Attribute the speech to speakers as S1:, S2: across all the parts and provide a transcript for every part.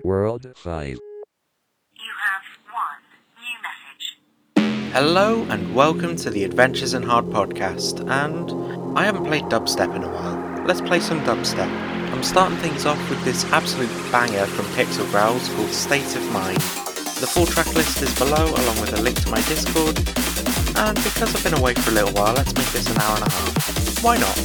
S1: Adventures in Hard World 5.
S2: You have one new message.
S3: Hello and welcome to the Adventures in Hard podcast. And I haven't played dubstep in a while. Let's play some dubstep. I'm starting things off with this absolute banger from PixelGrowlz called State of Mind. The full track list is below along with a link to my Discord. And because I've been away for a little while, let's make this an hour and a half. Why not?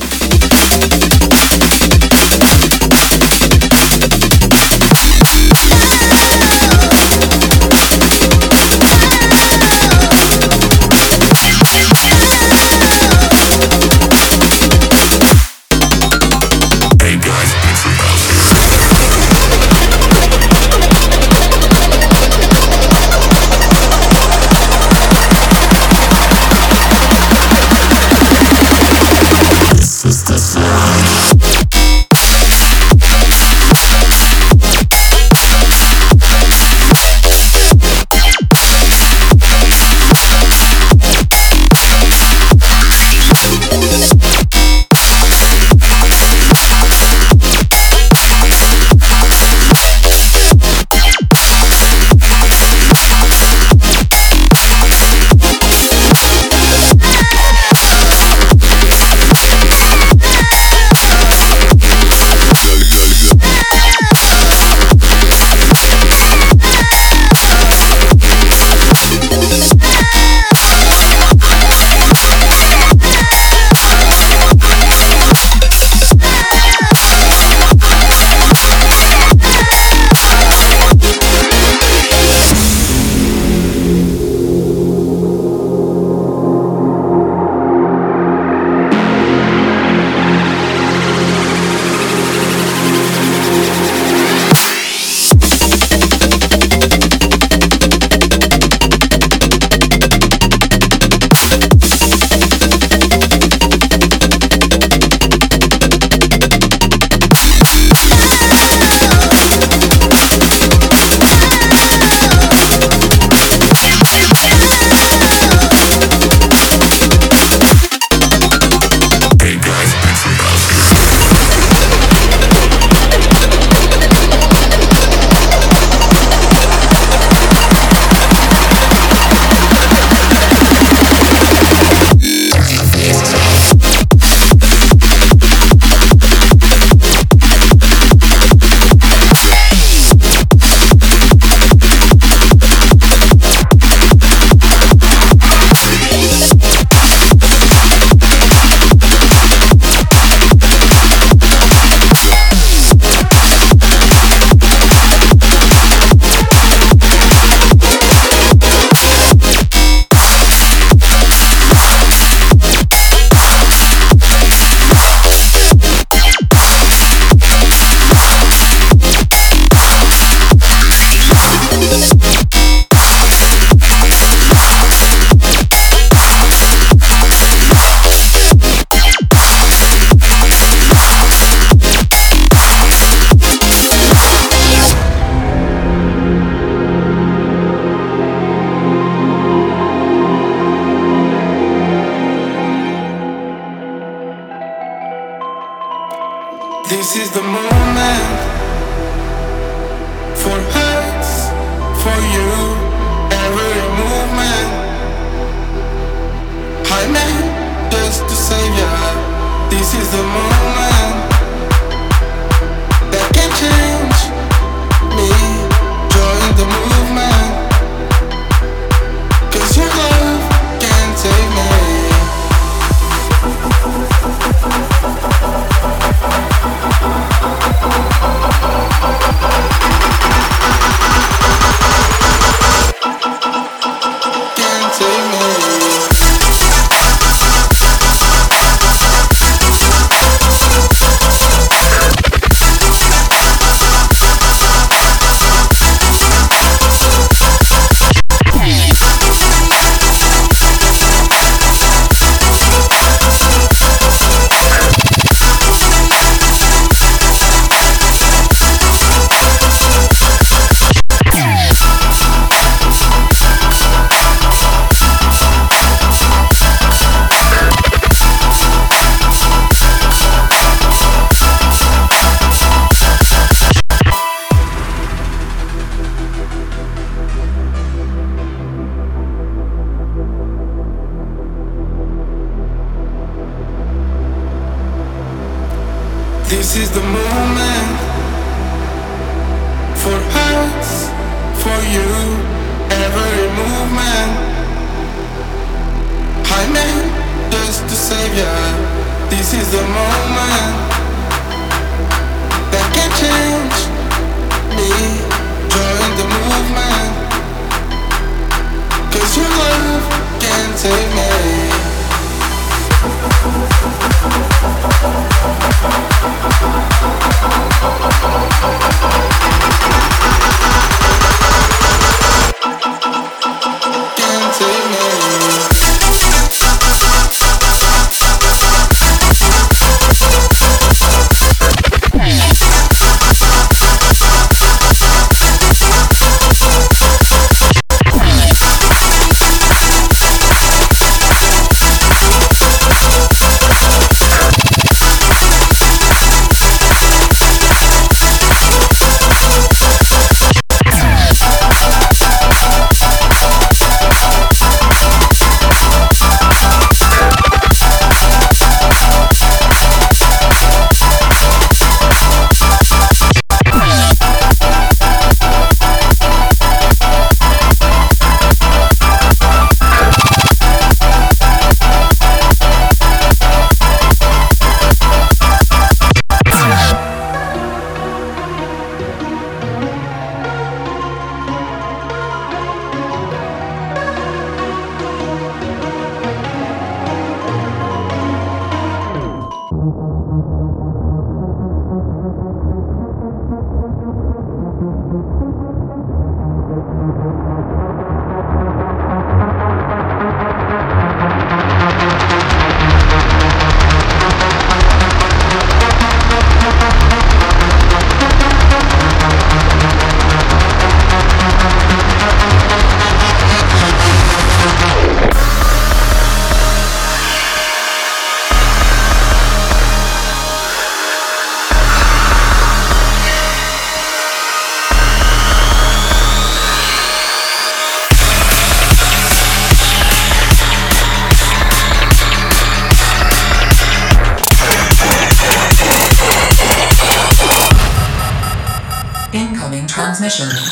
S4: Incoming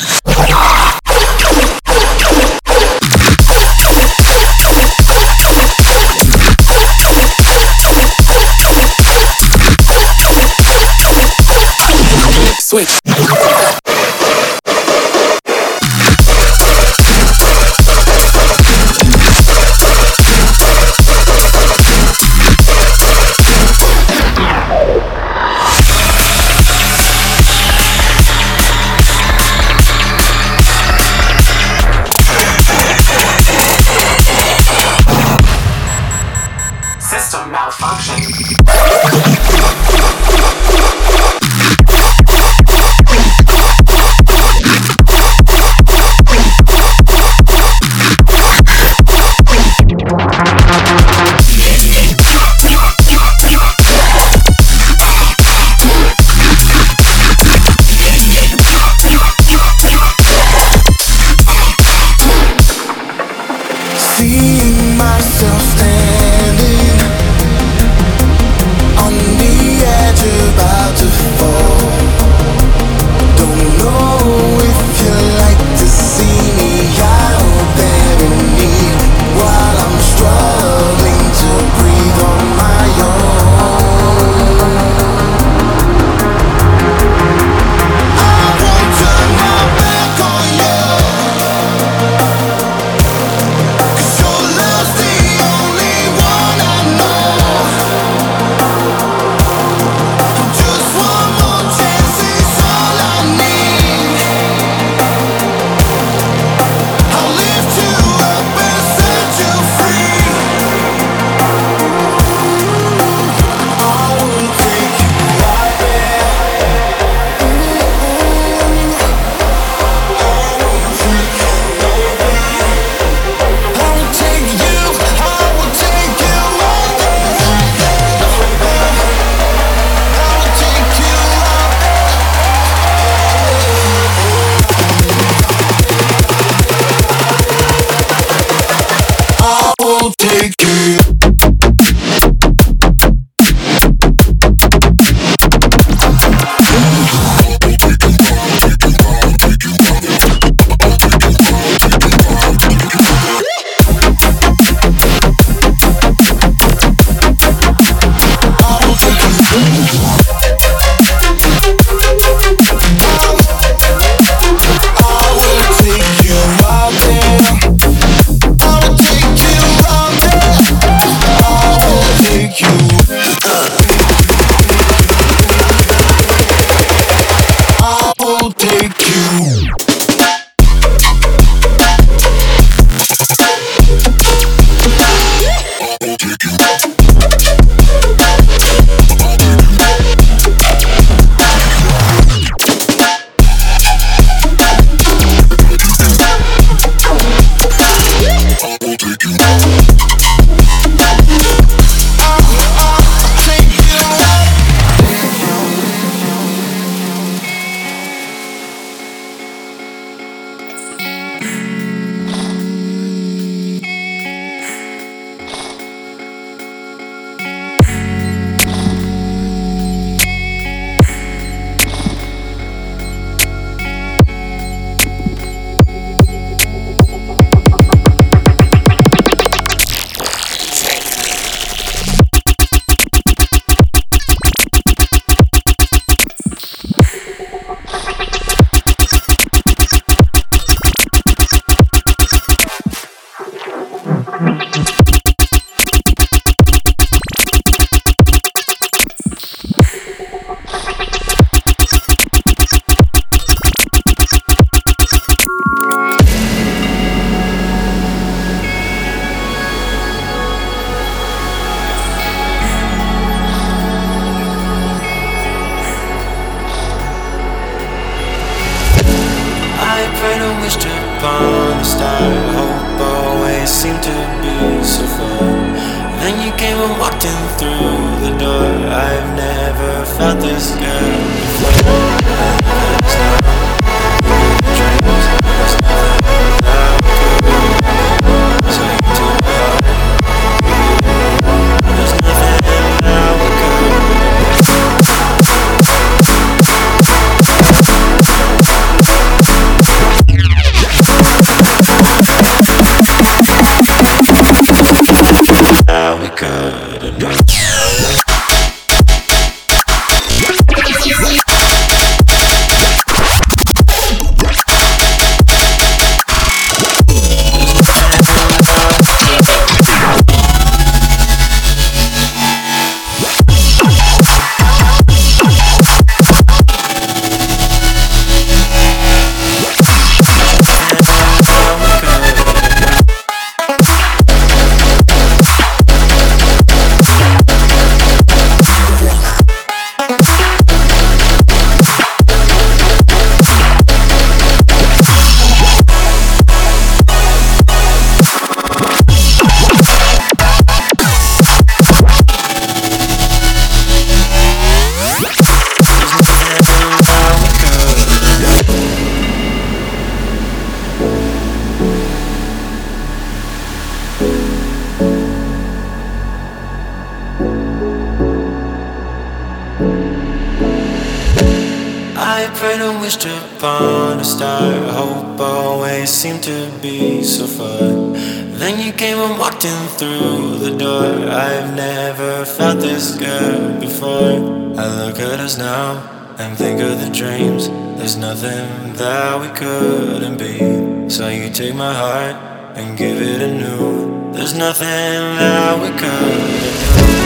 S5: Prayed and wished upon a star. Hope always seemed to be so far. Then you came and walked in through the door. I've never felt this good before. I look at us now and think of the dreams. There's nothing that we couldn't be. So you take my heart and give it a new. There's nothing that we couldn't do.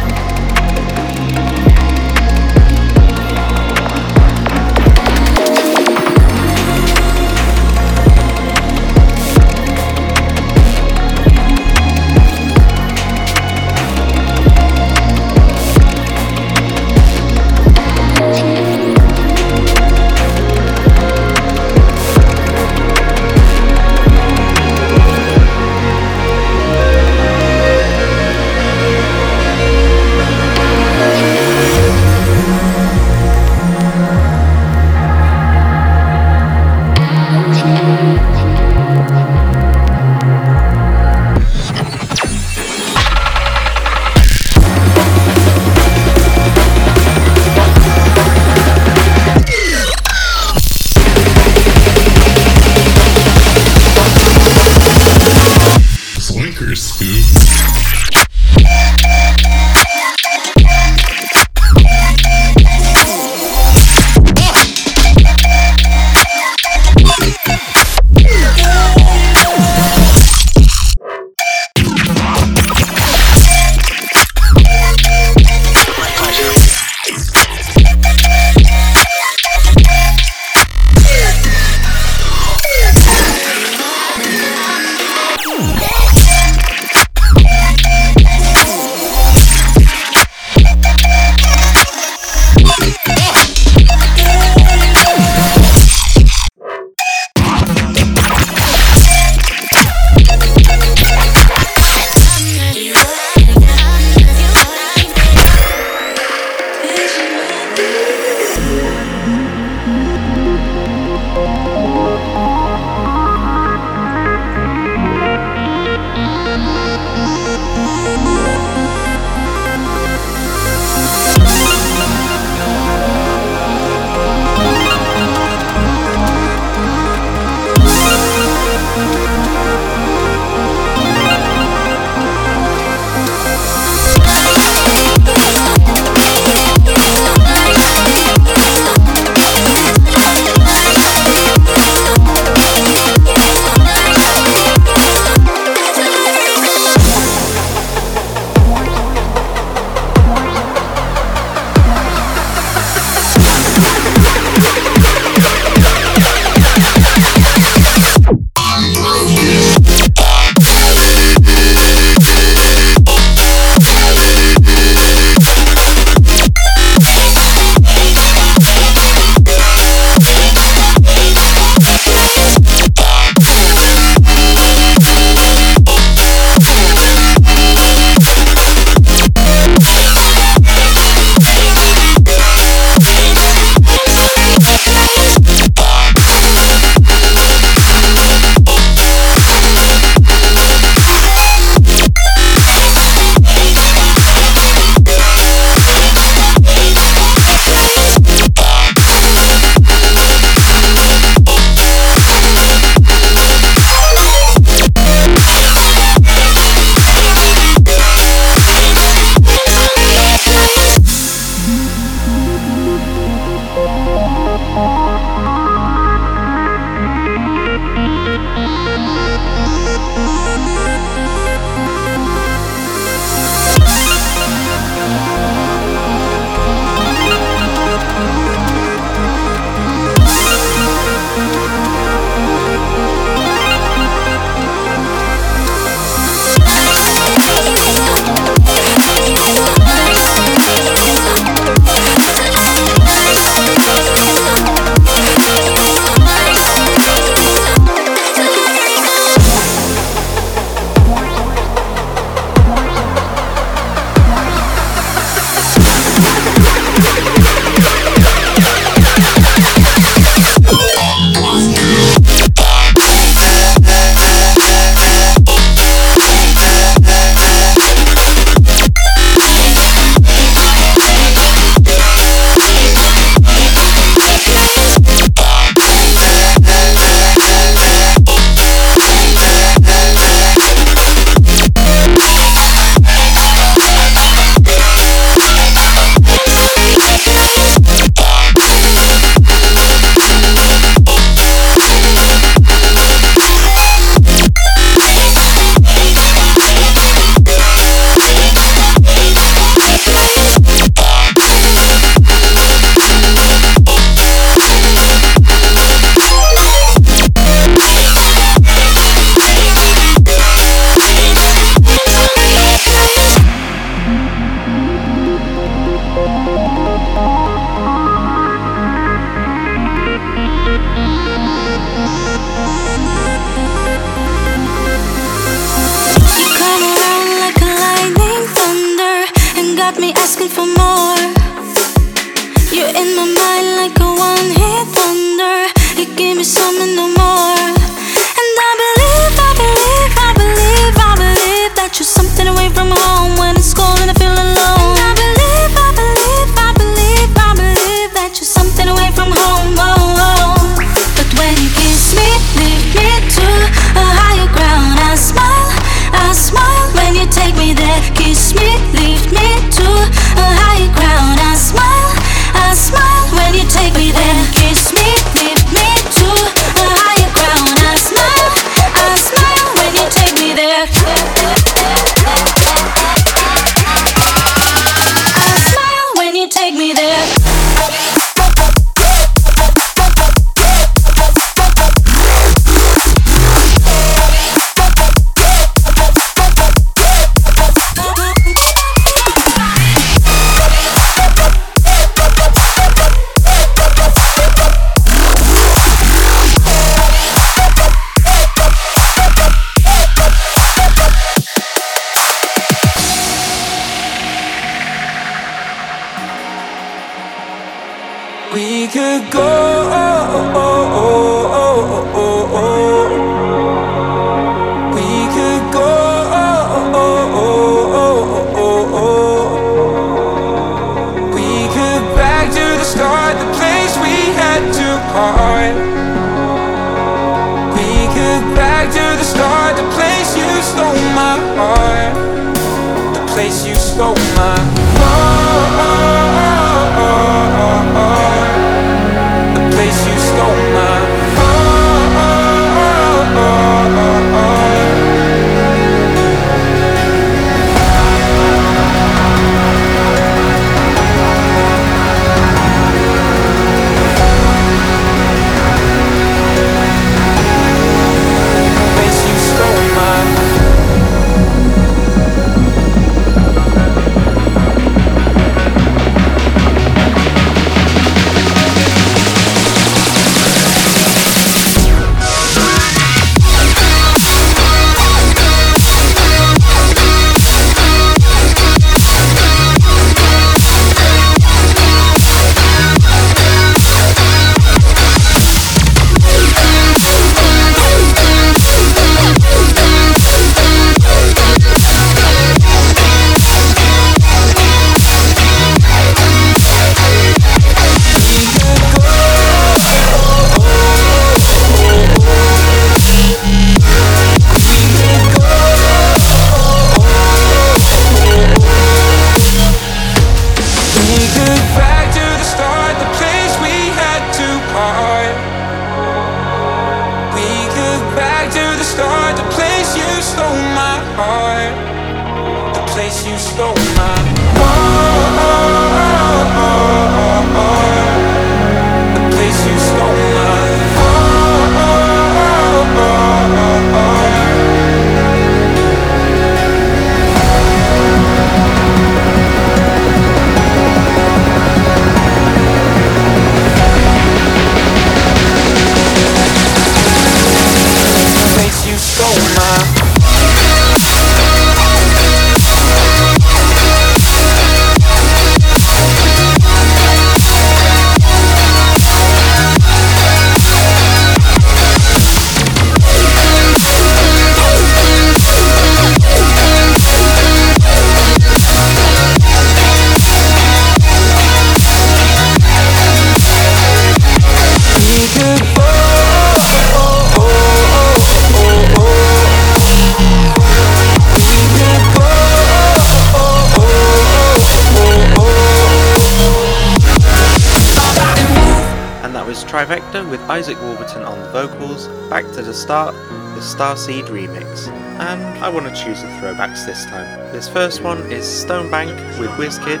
S6: vocals back to the start the Starseed Remix. And I want to choose the throwbacks this time. This first one is Stonebank with Whizzkid,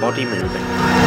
S6: Body Moving.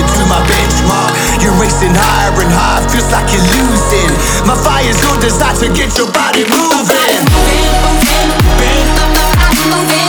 S7: To my
S8: benchmark? You're racing higher and higher, feels like you're losing. My fire's your desire to get your body moving. My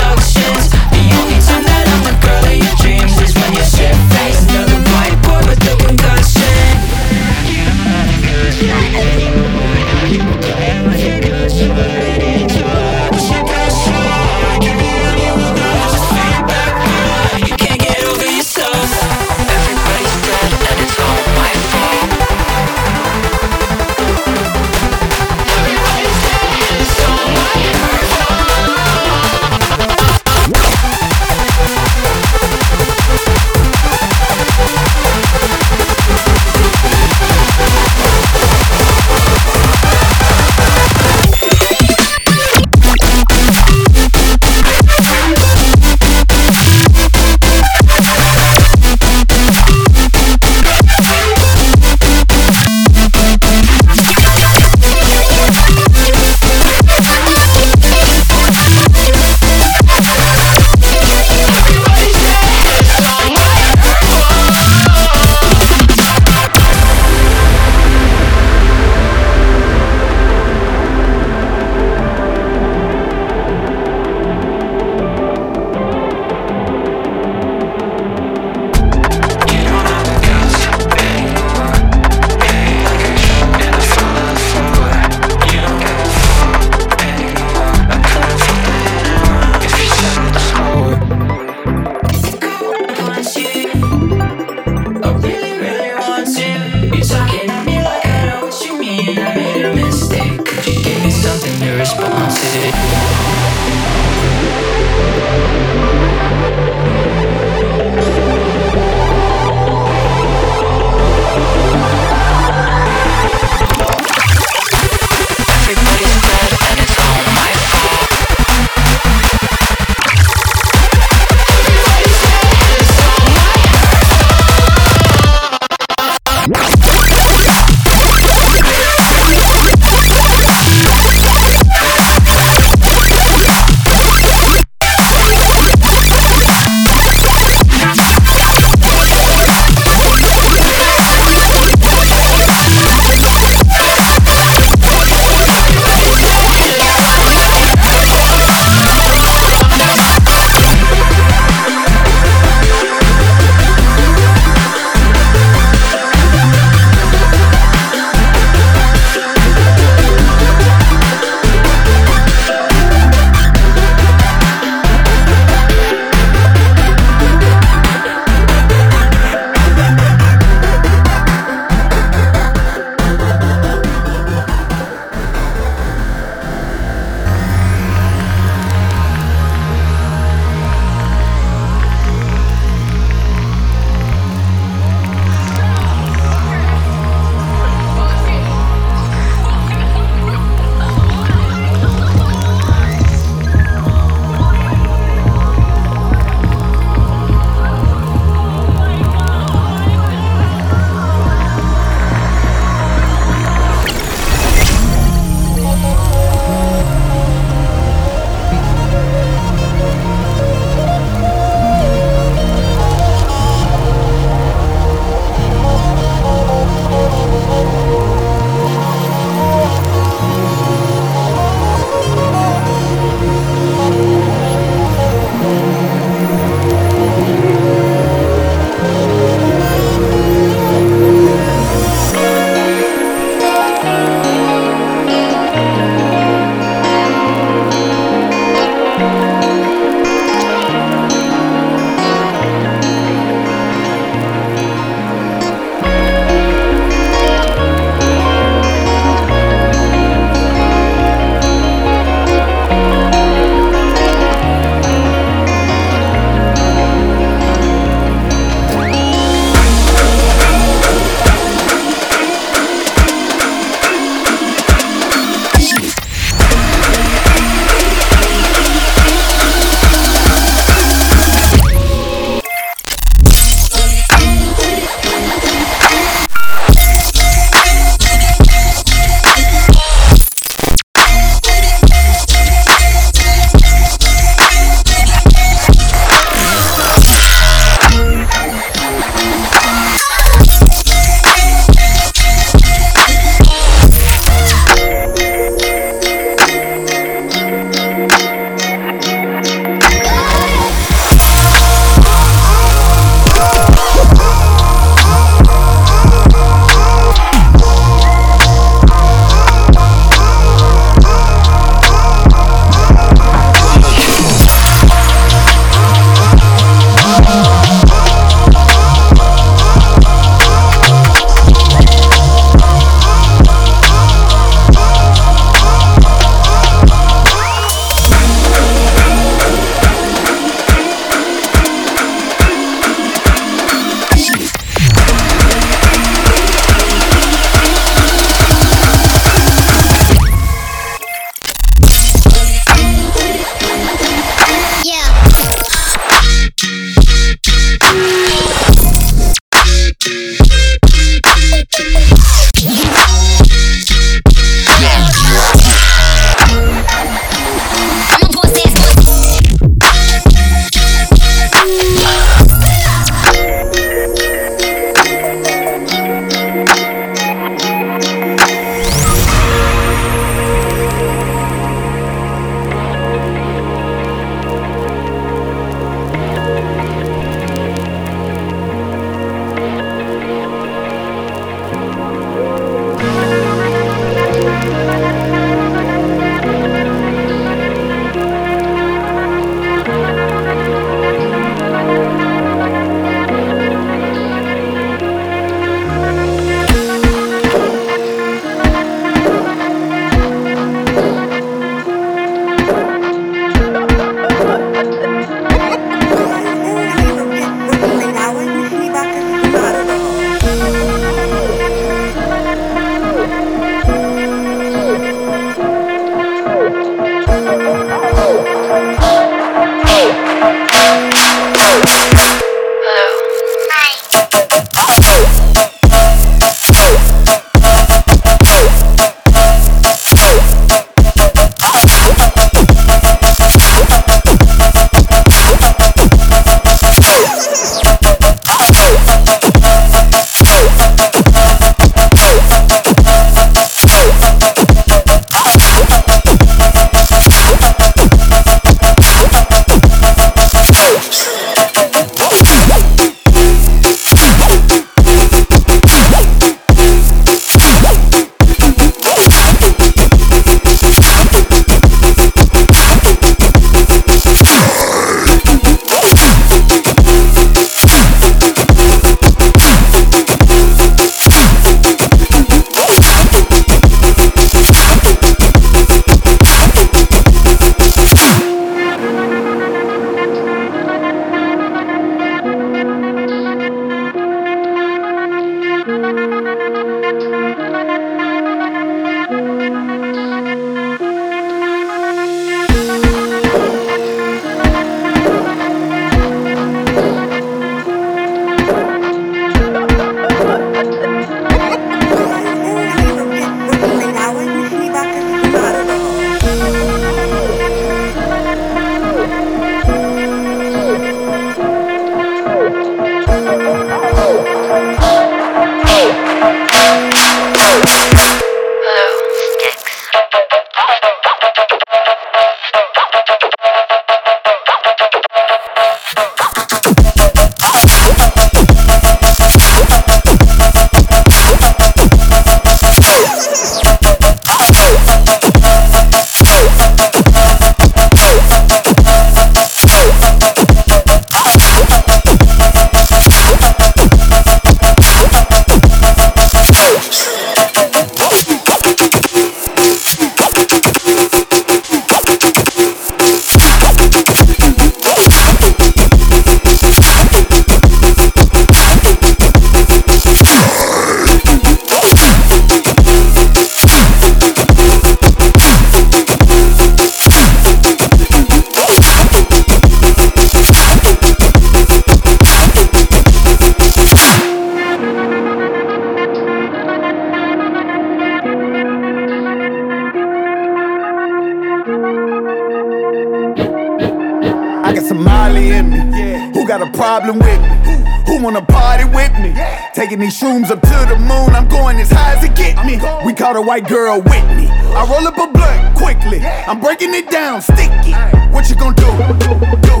S9: Taking these shrooms up to the moon. I'm going as high as it get me. We caught a white girl Whitney. I roll up a blunt quickly. I'm breaking it down sticky. What you gonna do? Do, do,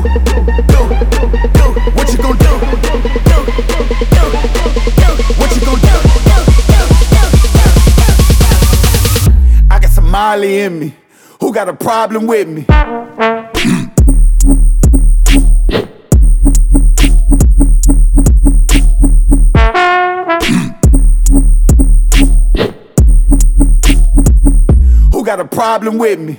S9: do, do. What you gonna do? Do, do, do. What you gonna do? I got some Molly in me. Who got a problem with me? Got a problem with me?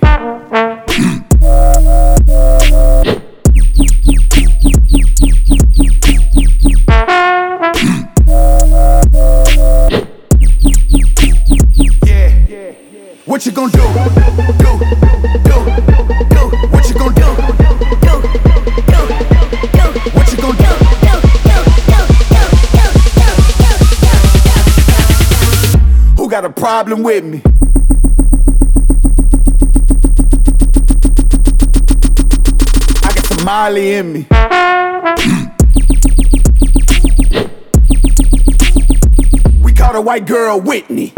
S9: Yeah. What you gonna do? Do, do, do. What you gonna do? Do, do, do. What you gonna do? Who got a problem with me? Molly in me. We caught a white girl Whitney.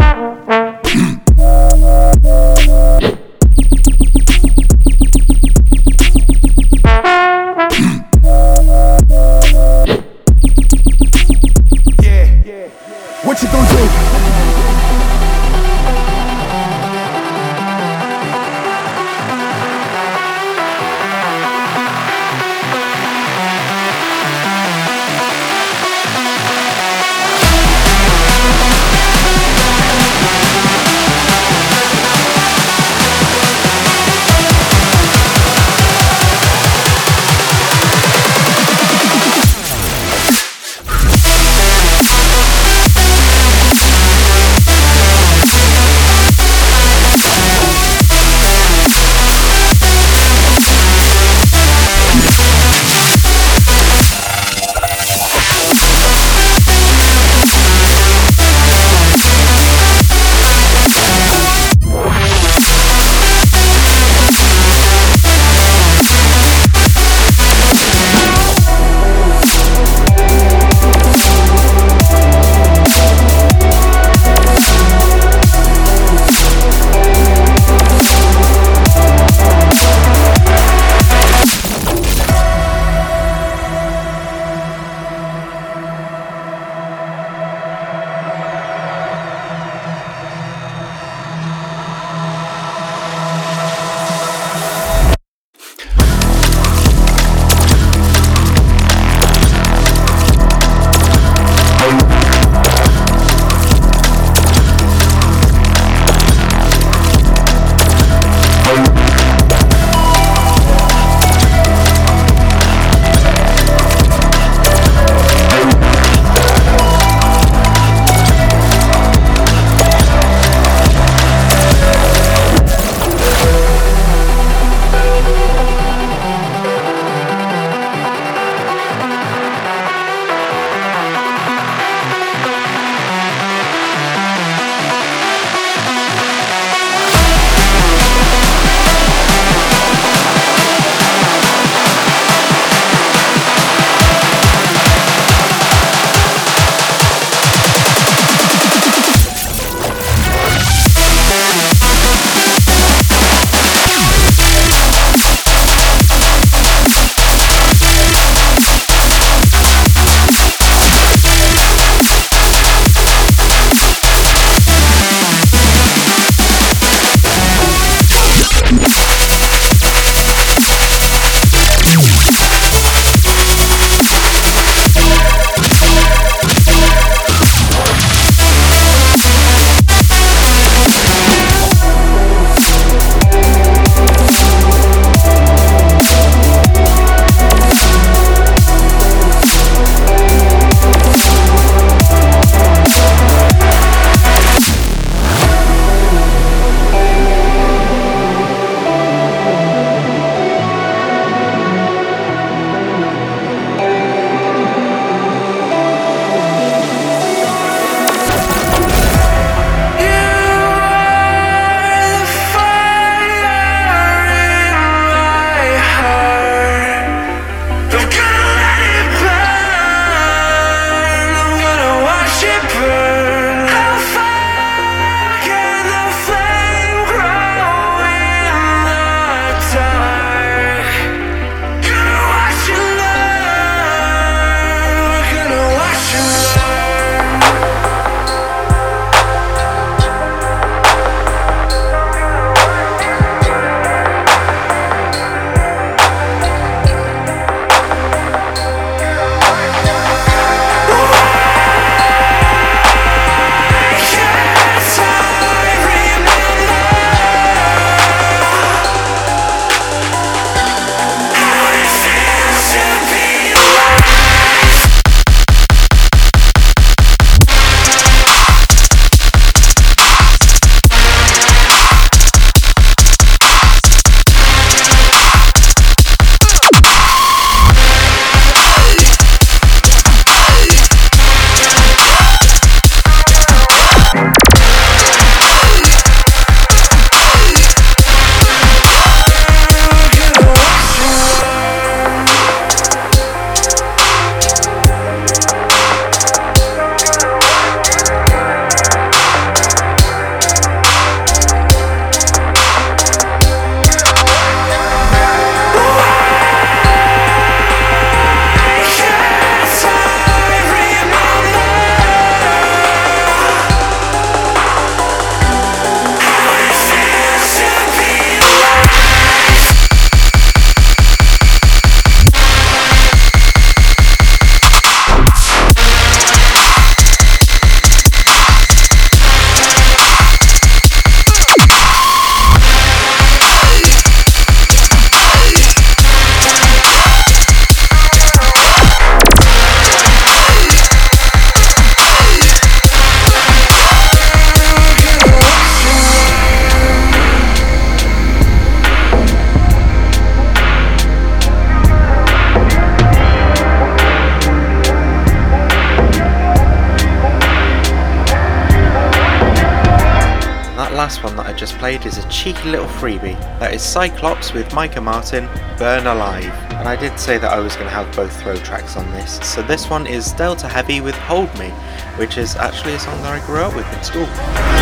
S3: Freebie. That is Cyclops with Micah Martin, Burn Alive. And I did say that I was going to have both throw tracks on this. So this one is Delta Heavy with Hold Me, which is actually a song that I grew up with in school.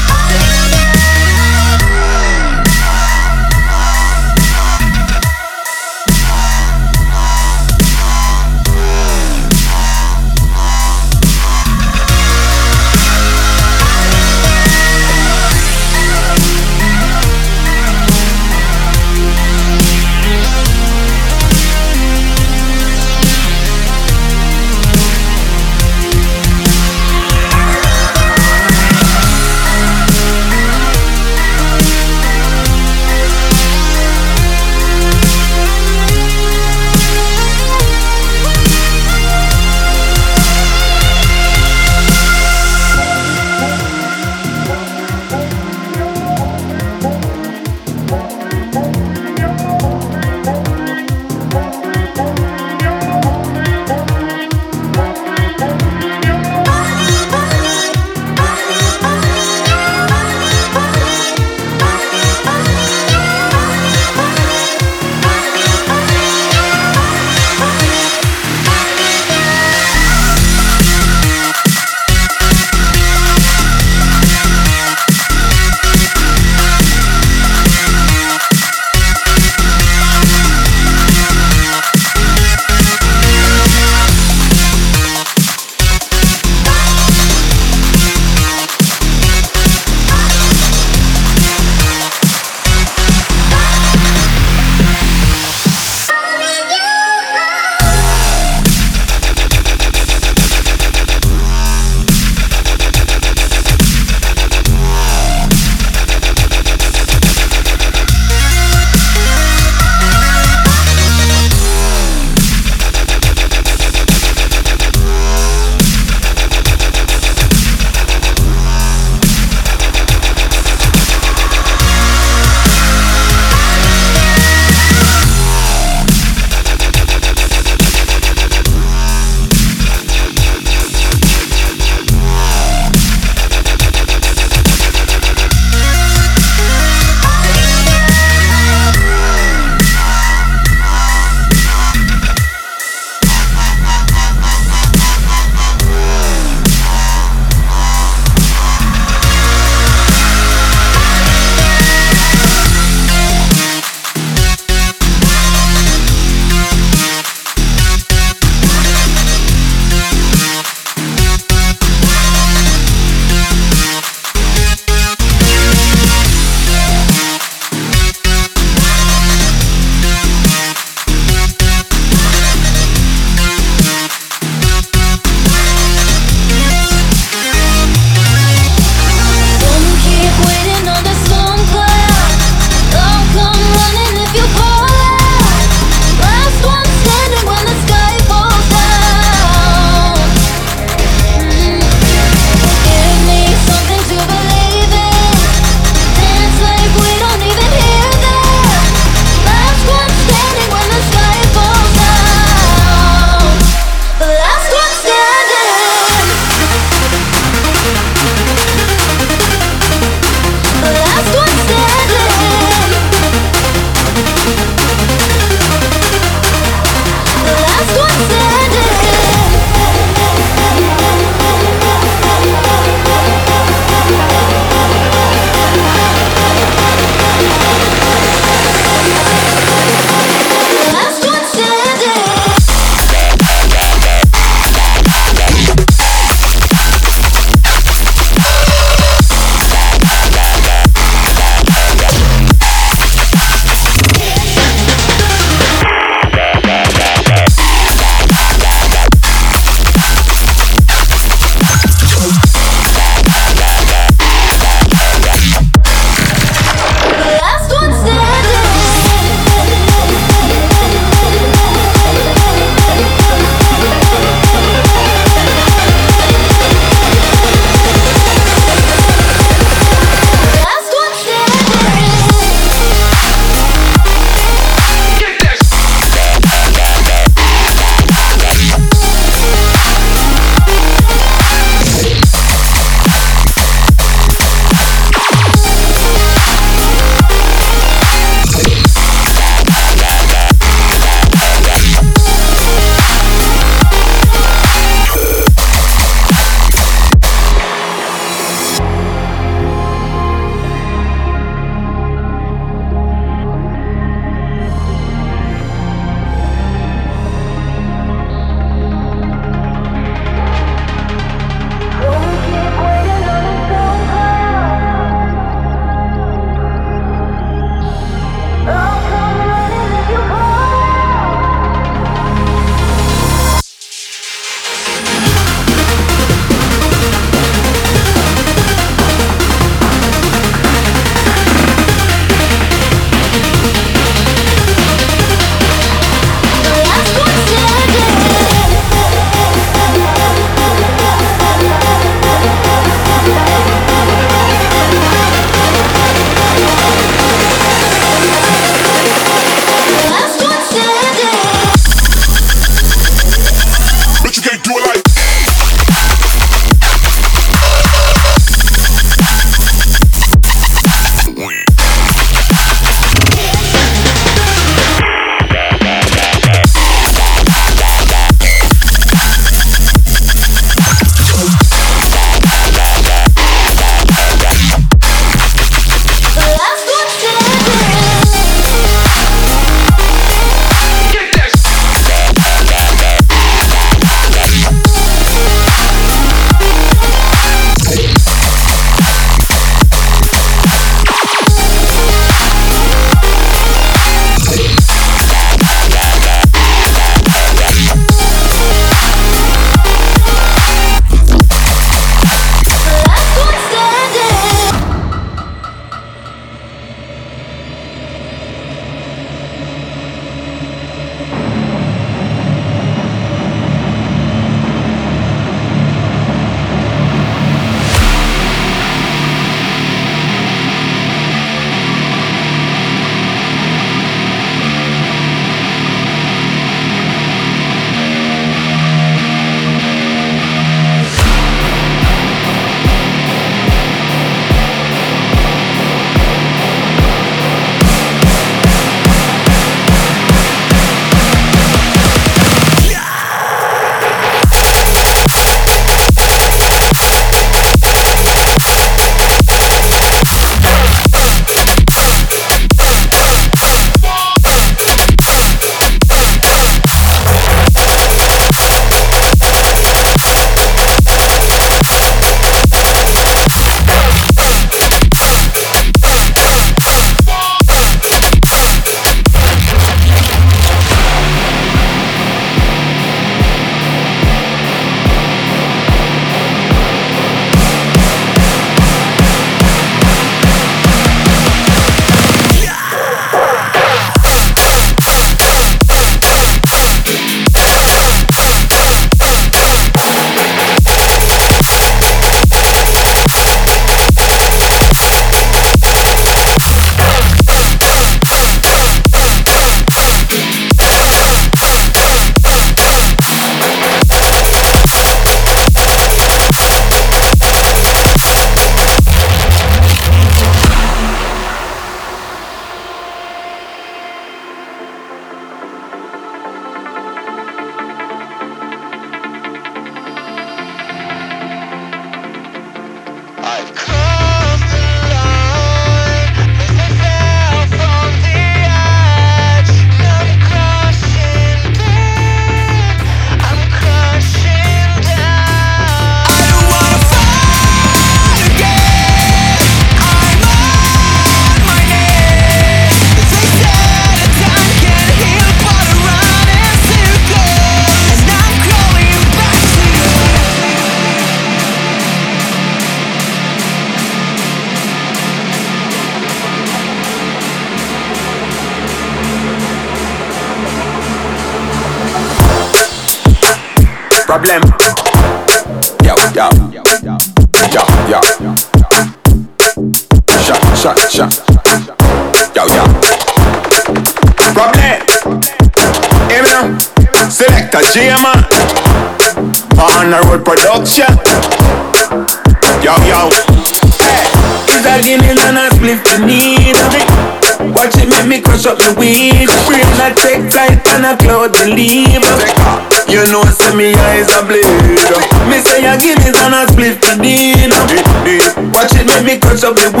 S10: Up the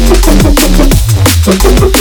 S3: Ha ha.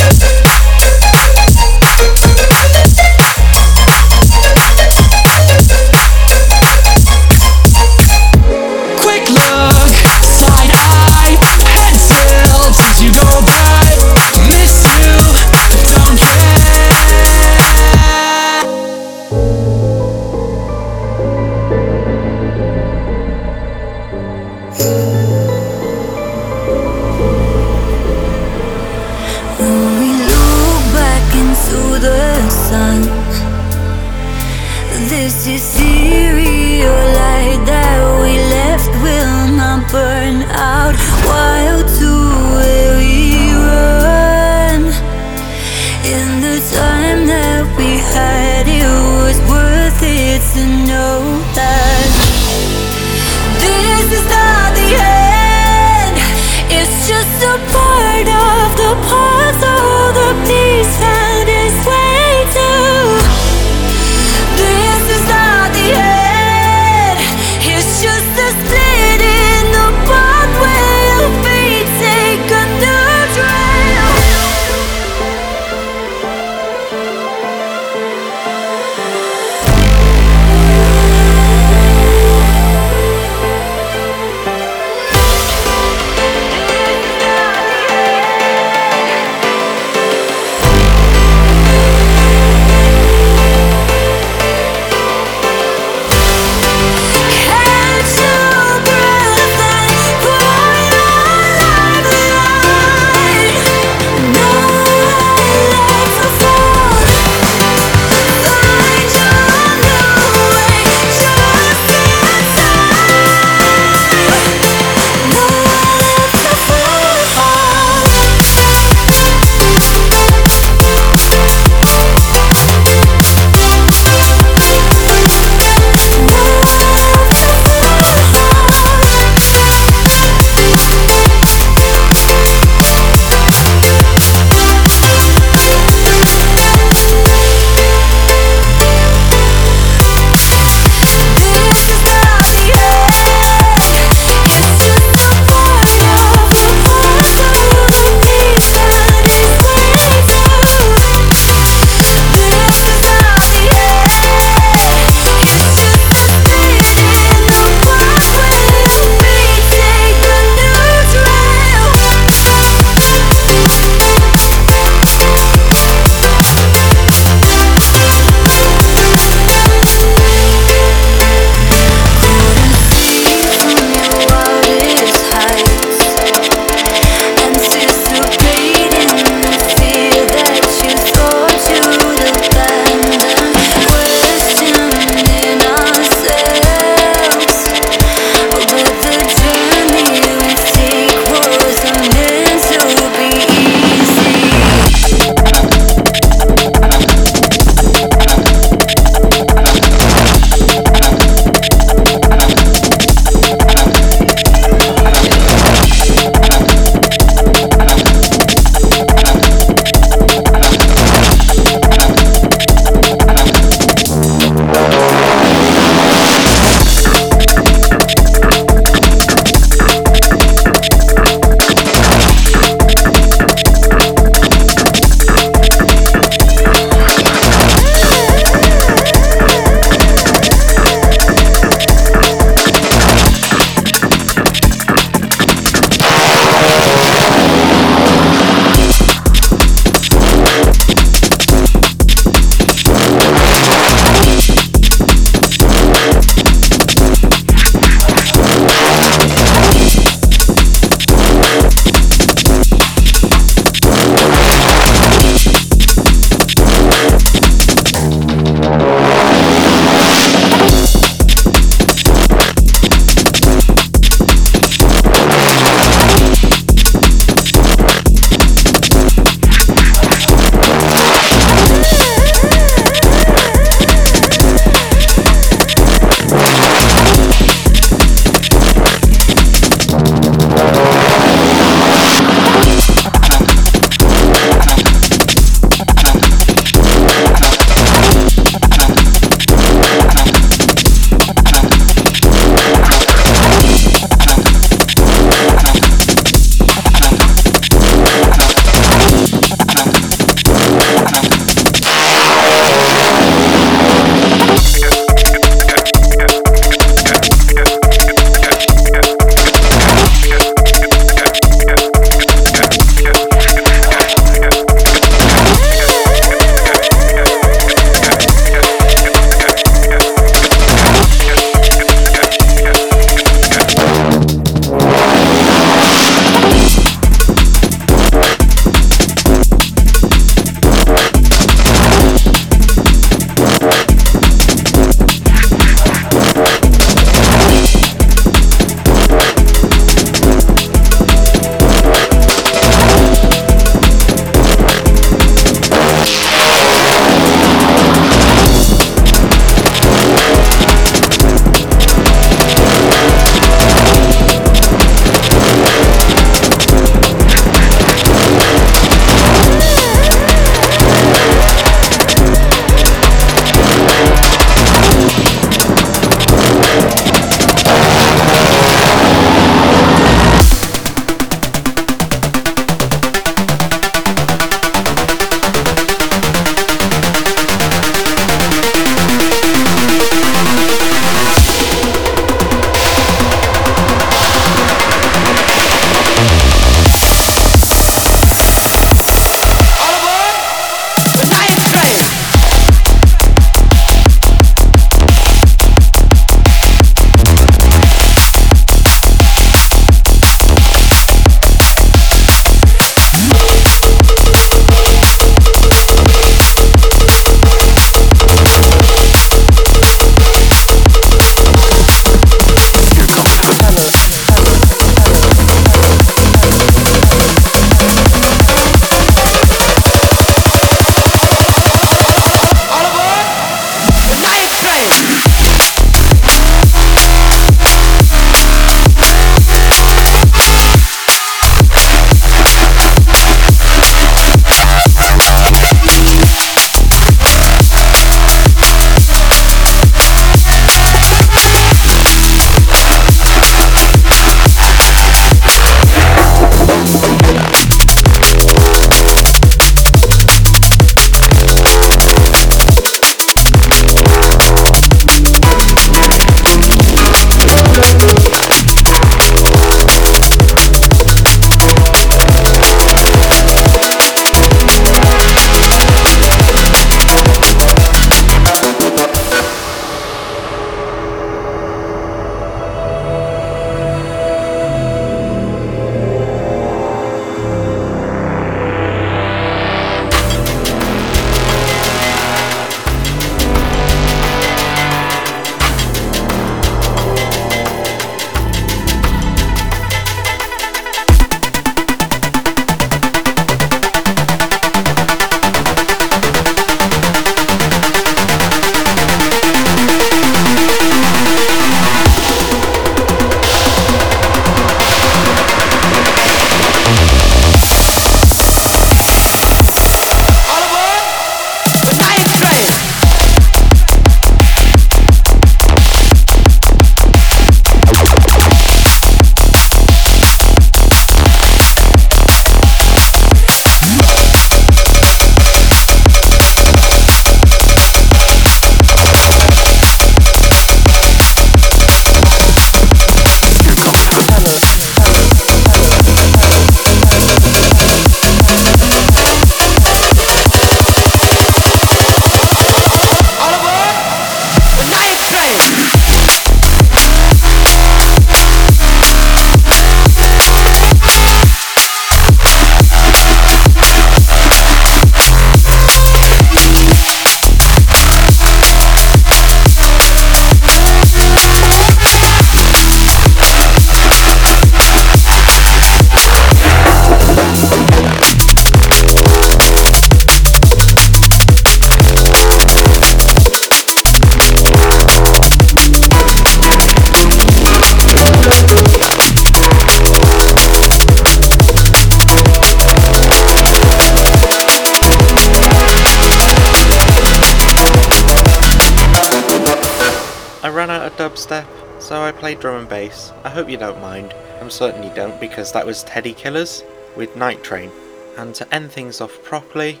S3: Certain you don't because that was Teddy Killerz with Night Train. And to end things off properly,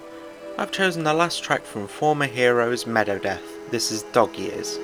S3: I've chosen the last track from Former Hero's Meadow Death. This is Dog Years.